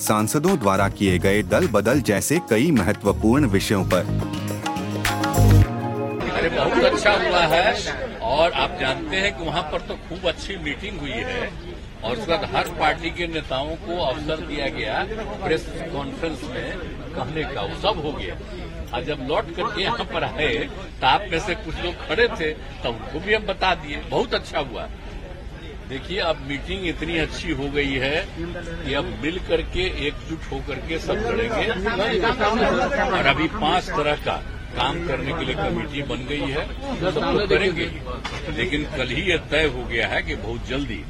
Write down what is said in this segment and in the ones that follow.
सांसदों द्वारा किए गए दल बदल जैसे कई महत्वपूर्ण विषयों पर। अरे, बहुत अच्छा हुआ है, और आप जानते हैं कि वहाँ पर तो खूब अच्छी मीटिंग हुई है, और उसके बाद हर पार्टी के नेताओं को अवसर दिया गया प्रेस कॉन्फ्रेंस में कहने का, वो सब हो गया। और जब लौट करके यहाँ पर आए तो आप में से कुछ लोग खड़े थे तो उनको भी हम बता दिए। बहुत अच्छा हुआ। देखिए, अब मीटिंग इतनी अच्छी हो गई है कि अब मिल करके एकजुट होकर के सब लड़ेंगे। और अभी पाँच तरह का काम करने के लिए कमेटी बन गई है, सब लोग करेंगे। लेकिन कल ही यह तय हो गया है कि बहुत जल्दी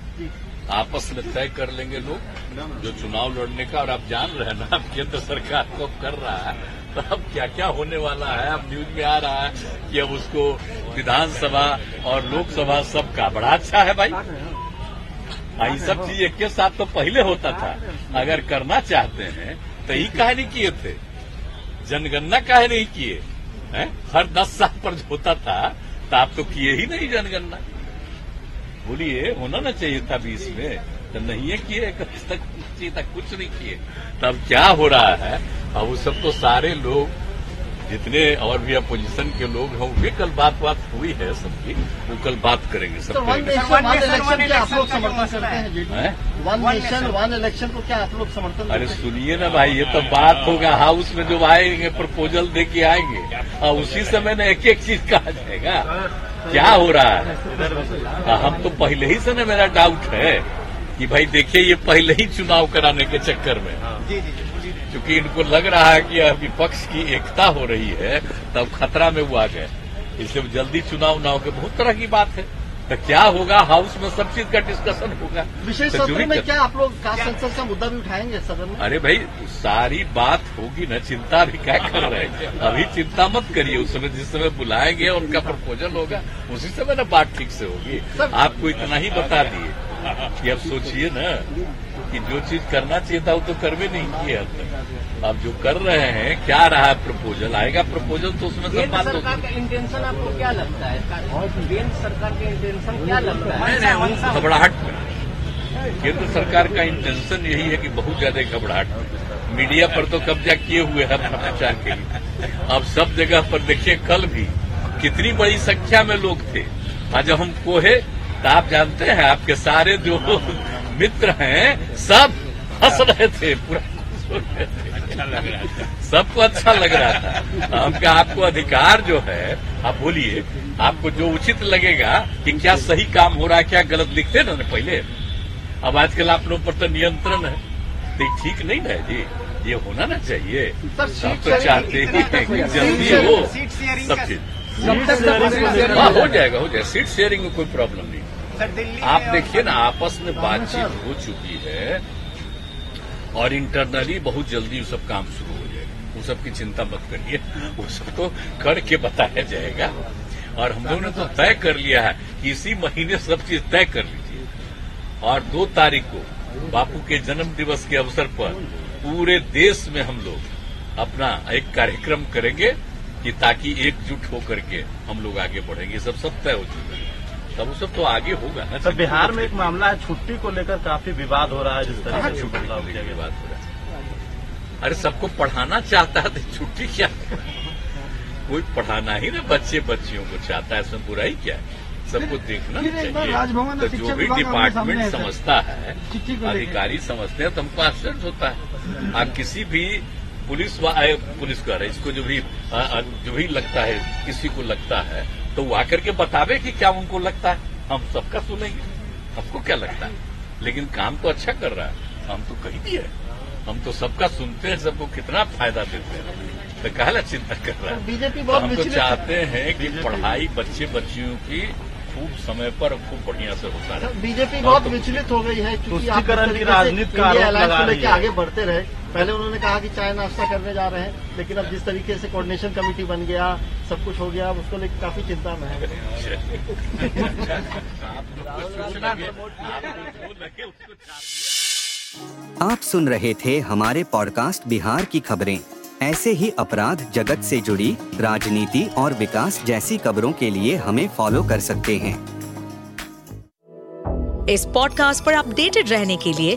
आपस में तय कर लेंगे लोग जो चुनाव लड़ने का। और आप जान रहे हैं ना, अब केंद्र सरकार को कर रहा है। तो अब क्या क्या होने वाला है? अब न्यूज़ में आ रहा है कि अब उसको विधानसभा और लोकसभा सबका बड़ा अच्छा है भाई। ये सब चीज़ एक के साथ तो पहले होता था। अगर करना चाहते हैं तो ही काहे नहीं किए थे। जनगणना काहे नहीं किए। हैं? हर दस साल पर जो होता था तो आप तो किए ही नहीं जनगणना। बोलिए, होना ना चाहिए था बीस में। तो नहीं है किए तक तक कुछ नहीं किए। तब क्या हो रहा है? अब वो सब तो सारे लोग जितने और भी अपोजिशन के लोग हैं वे कल बात बात हुई है सबकी वो कल बात करेंगे सब तो वन करेंगे। नेशन वन इलेक्शन क्या आप लोग समर्थन करते हैं वन नेशन वन इलेक्शन को क्या आप लोग समर्थन अरे सुनिए ना भाई ये तो बात होगा हाउस में जो आएँगे प्रपोजल दे के आएँगे और उसी समय ना एक एक चीज़ कहा जाएगा। क्या हो रहा है? हाँ, हम तो पहले ही से ना मेरा डाउट है कि भाई देखिए ये पहले ही चुनाव कराने के चक्कर में। क्योंकि इनको लग रहा है कि अब विपक्ष की एकता हो रही है तब खतरा में वो आ गए इसलिए जल्दी चुनाव ना हो के बहुत तरह की बात है। तो क्या होगा? हाउस में सब चीज़ का डिस्कशन होगा। विशेष तो सत्र में क्या आप लोग संसद का मुद्दा भी उठाएँगे सदन में? अरे भाई सारी बात होगी ना चिंता भी क्या कर रहे हैं? अभी चिंता मत करिए उस समय जिस समय बुलाएँगे और उनका प्रपोजल होगा उसी समय ना बात ठीक से होगी। आपको इतना ही बता दिए। कि अब सोचिए ना कि जो चीज़ करना चाहिए था वो तो कर भी नहीं किया अब तक। अब जो कर रहे हैं क्या रहा है प्रपोजल आएगा प्रपोजल तो उसमें सब बात सरकार का इंटेंशन आपको क्या लगता है? केंद्र सरकार का इंटेंशन क्या लगता है? नहीं नहीं घबराहट में। केंद्र सरकार का इंटेंशन यही है कि बहुत ज़्यादा घबराहट। में मीडिया पर तो कब्जा किए हुए हैं अपना प्रचार के लिए। अब सब जगह पर देखिए कल भी कितनी बड़ी संख्या में लोग थे। आज हम कोहे तो आप जानते हैं आपके सारे जो मित्र हैं सब हंस रहे थे पूरा रहे थे। सबको अच्छा लग रहा था। हम आपको अधिकार जो है आप बोलिए आपको जो उचित लगेगा कि क्या सही काम हो रहा है क्या गलत लिखते ना पहले। अब आजकल आप लोग पर तो नियंत्रण है। तो ठीक नहीं ना है जी। ये होना ना चाहिए। हम तो चाहते ही हैं कि जल्दी हो। सब चीज़। कब तक तक हाँ हो जाएगा हो जाएगा। सीट शेयरिंग में कोई प्रॉब्लम नहीं। आप देखिए ना आपस में बातचीत हो चुकी है और इंटरनली बहुत जल्दी वो सब काम शुरू हो जाएगा। वो सब की चिंता मत करिए। वो सब तो करके बताया जाएगा। और हम लोगों ने तो तय कर लिया है कि इसी महीने सब चीज़ तय कर लीजिए। और दो तारीख को बापू के जन्म दिवस के अवसर पर पूरे देश में हम लोग अपना एक कार्यक्रम करेंगे। कि ताकि एकजुट होकर के हम लोग आगे बढ़ेंगे। सब सब तय हो चुका है। तब वो सब तो आगे होगा ना। सर बिहार में एक मामला है छुट्टी को लेकर काफ़ी विवाद हो रहा है जिस तरह से छुट्टी बात हो रहा है। अरे सबको पढ़ाना चाहता है तो छुट्टी क्या? कोई पढ़ाना ही ना बच्चे बच्चियों को चाहता है इसमें बुराई क्या है? सबको देखना चाहिए। तो जो भी डिपार्टमेंट समझता है। अधिकारी समझते हैं तो हमको आश्चर्य होता है। आप किसी भी पुलिस वा- पुलिस का इसको जो भी जो भी लगता है किसी को लगता है तो वो आकर के बतावे कि क्या उनको लगता है। हम सबका सुनेंगे। हमको क्या लगता है? लेकिन काम तो अच्छा कर रहा है। हम तो कही दिए हम तो सबका सुनते हैं सबको कितना फ़ायदा देते हैं। तो कहला चिंता कर रहा है। बीजेपी तो हम तो चाहते हैं कि पढ़ाई बच्चे बच्चियों की खूब समय पर खूब बढ़िया से होता है बीजेपी बहुत विचलित हो गई है क्योंकि की राजनीति का आरोप लगा रही है। आगे बढ़ते रहे। पहले उन्होंने कहा कि चाय नाश्ता करने जा रहे हैं लेकिन अब जिस तरीके से कोऑर्डिनेशन कमेटी बन गया सब कुछ हो गया अब उसको लेकर काफ़ी चिंता में है। आप सुन रहे थे हमारे पॉडकास्ट बिहार की खबरें। ऐसे ही अपराध जगत से जुड़ी राजनीति और विकास जैसी खबरों के लिए हमें फॉलो कर सकते हैं। इस पॉडकास्ट पर अपडेटेड रहने के लिए